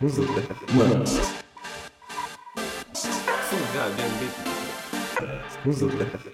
Who's the best? Some goddamn bitch. Who's the best?